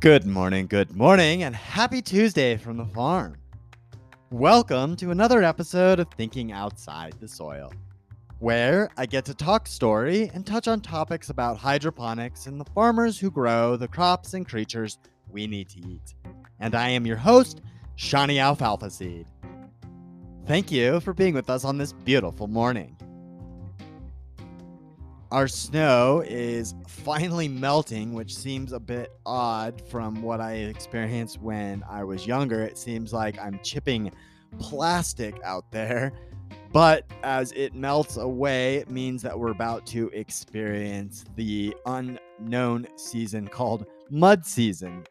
Good morning, good morning, and happy Tuesday from the farm. Welcome to another episode of Thinking Outside the Soil, where I get to talk story and touch on topics about hydroponics and the farmers who grow the crops and creatures we need to eat. And I am your host, Seany Alfalfaseed. Thank you for being with us on this beautiful morning. Our snow is finally melting, which seems a bit odd from what I experienced when I was younger. It seems like I'm chipping plastic out there. But as it melts away, it means that we're about to experience the unknown season called mud season.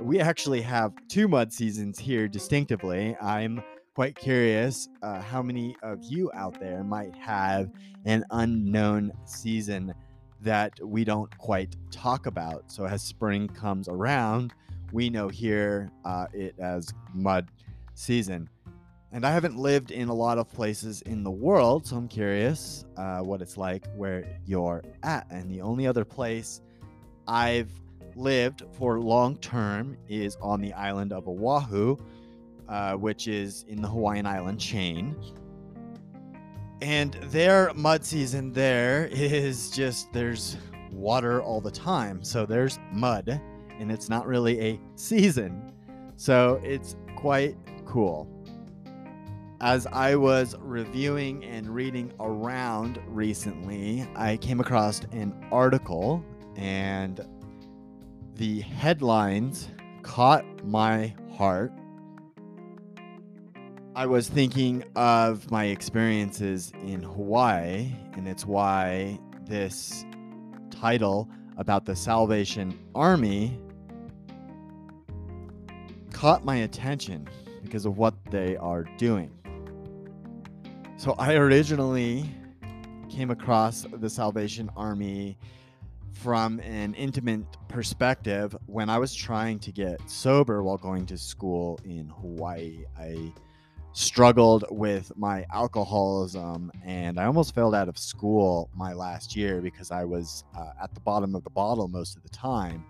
We actually have two mud seasons here distinctively. I'm quite curious uh, how many of you out there might have an unknown season that we don't quite talk about. So as spring comes around, we know here uh, it as mud season. And I haven't lived in a lot of places in the world, so I'm curious uh, what it's like where you're at. And the only other place I've lived for long term is on the island of Oahu, uh, which is in the Hawaiian island chain. And their mud season there is just there's water all the time. So there's mud, and it's not really a season. So it's quite cool. As I was reviewing and reading around recently, I came across an article, and the headlines caught my heart I was thinking of my experiences in Hawaii, and it's why this title about the Salvation Army caught my attention because of what they are doing. So I originally came across the Salvation Army from an intimate perspective when I was trying to get sober while going to school in Hawaii. I struggled with my alcoholism and I almost failed out of school my last year because I was uh, at the bottom of the bottle most of the time.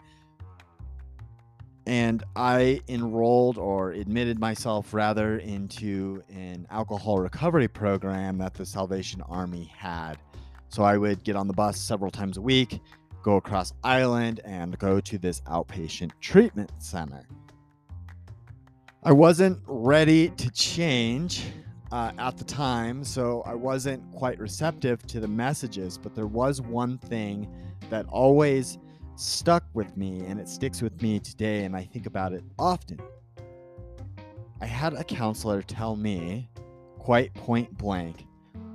And I enrolled or admitted myself rather into an alcohol recovery program that the Salvation Army had. So I would get on the bus several times a week, go across island, and go to this outpatient treatment center. I wasn't ready to change uh, at the time, so I wasn't quite receptive to the messages. But there was one thing that always stuck with me, and it sticks with me today, and I think about it often. I had a counselor tell me, quite point blank,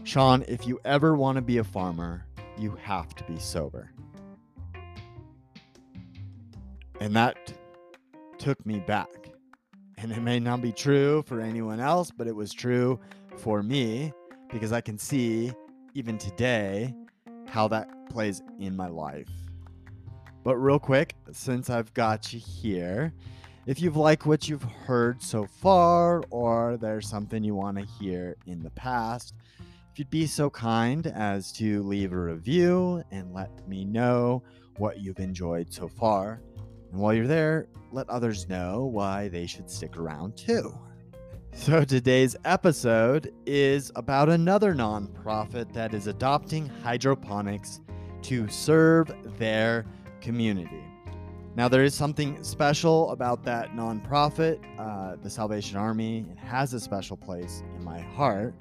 Sean, if you ever want to be a farmer, you have to be sober. And that took me back and it may not be true for anyone else, but it was true for me because I can see even today how that plays in my life. But real quick, since I've got you here, if you've liked what you've heard so far, or there's something you want to hear in the past, if you'd be so kind as to leave a review and let me know what you've enjoyed so far. And while you're there, let others know why they should stick around too. So, today's episode is about another nonprofit that is adopting hydroponics to serve their community. Now, there is something special about that nonprofit, uh, the Salvation Army. It has a special place in my heart.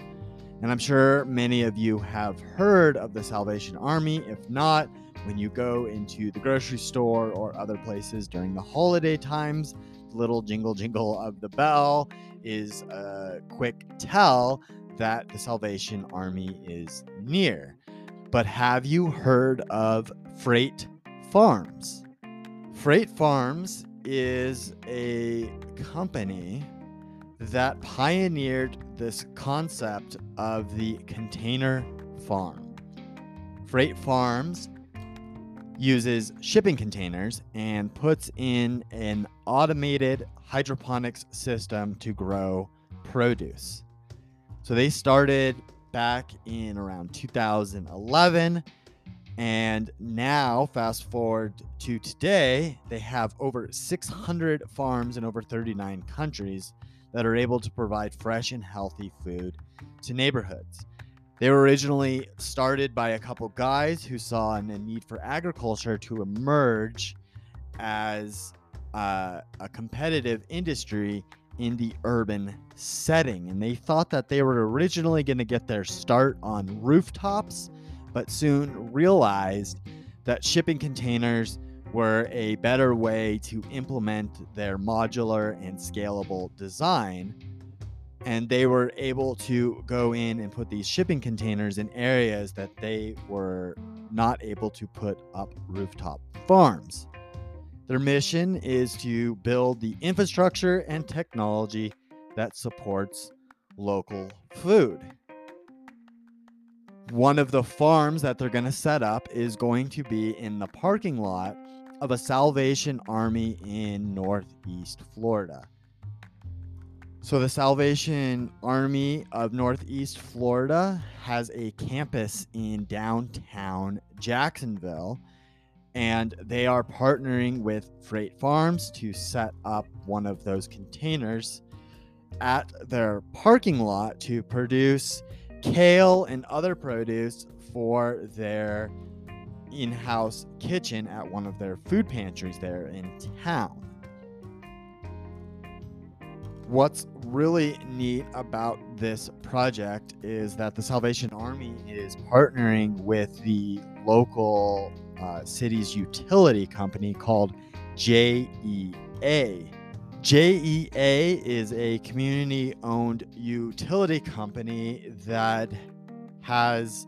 And I'm sure many of you have heard of the Salvation Army. If not, when you go into the grocery store or other places during the holiday times, the little jingle jingle of the bell is a quick tell that the Salvation Army is near. But have you heard of Freight Farms? Freight Farms is a company that pioneered this concept of the container farm. Freight Farms uses shipping containers and puts in an automated hydroponics system to grow produce. So they started back in around 2011 And now, fast forward to today, they have over 600 farms in over 39 countries that are able to provide fresh and healthy food to neighborhoods. They were originally started by a couple guys who saw a need for agriculture to emerge as uh, a competitive industry in the urban setting. And they thought that they were originally going to get their start on rooftops, but soon realized that shipping containers were a better way to implement their modular and scalable design. And they were able to go in and put these shipping containers in areas that they were not able to put up rooftop farms. Their mission is to build the infrastructure and technology that supports local food. One of the farms that they're going to set up is going to be in the parking lot of a Salvation Army in Northeast Florida. So, the Salvation Army of Northeast Florida has a campus in downtown Jacksonville and they are partnering with Freight Farms to set up one of those containers at their parking lot to produce kale and other produce for their in house kitchen at one of their food pantries there in town. What's really neat about this project is that the Salvation Army is partnering with the local uh, city's utility company called JEA. JEA is a community owned utility company that has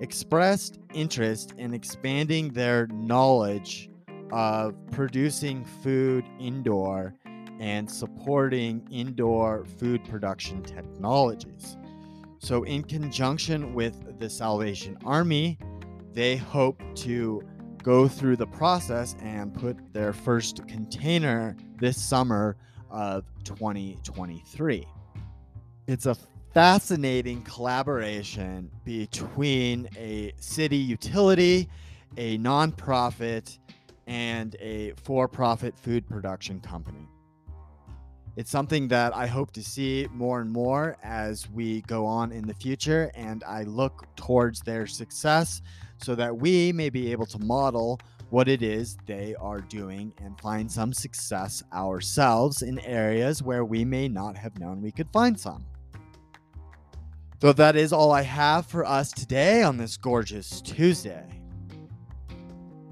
expressed interest in expanding their knowledge of producing food indoor and supporting indoor food production technologies. So, in conjunction with the Salvation Army, they hope to go through the process and put their first container this summer of 2023. It's a fascinating collaboration between a city utility, a nonprofit, and a for profit food production company. It's something that I hope to see more and more as we go on in the future, and I look towards their success so that we may be able to model what it is they are doing and find some success ourselves in areas where we may not have known we could find some. So that is all I have for us today on this gorgeous Tuesday.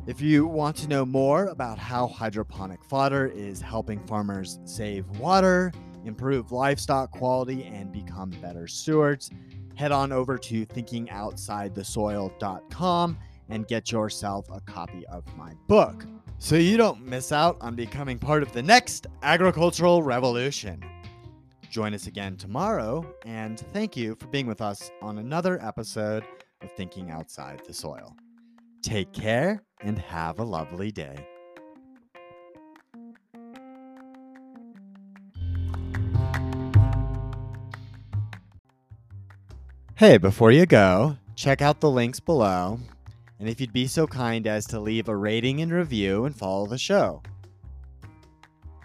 If you want to know more about how hydroponic fodder is helping farmers save water, improve livestock quality, and become better stewards, head on over to thinkingoutsidethesoil.com and get yourself a copy of my book so you don't miss out on becoming part of the next agricultural revolution. Join us again tomorrow, and thank you for being with us on another episode of Thinking Outside the Soil. Take care and have a lovely day. Hey, before you go, check out the links below. And if you'd be so kind as to leave a rating and review and follow the show.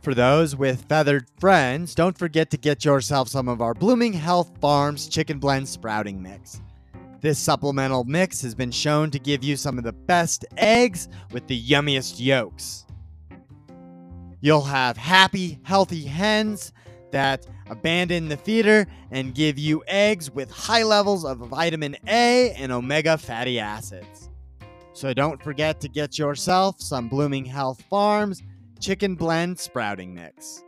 For those with feathered friends, don't forget to get yourself some of our Blooming Health Farms Chicken Blend Sprouting Mix. This supplemental mix has been shown to give you some of the best eggs with the yummiest yolks. You'll have happy, healthy hens that abandon the feeder and give you eggs with high levels of vitamin A and omega fatty acids. So don't forget to get yourself some Blooming Health Farms Chicken Blend Sprouting Mix.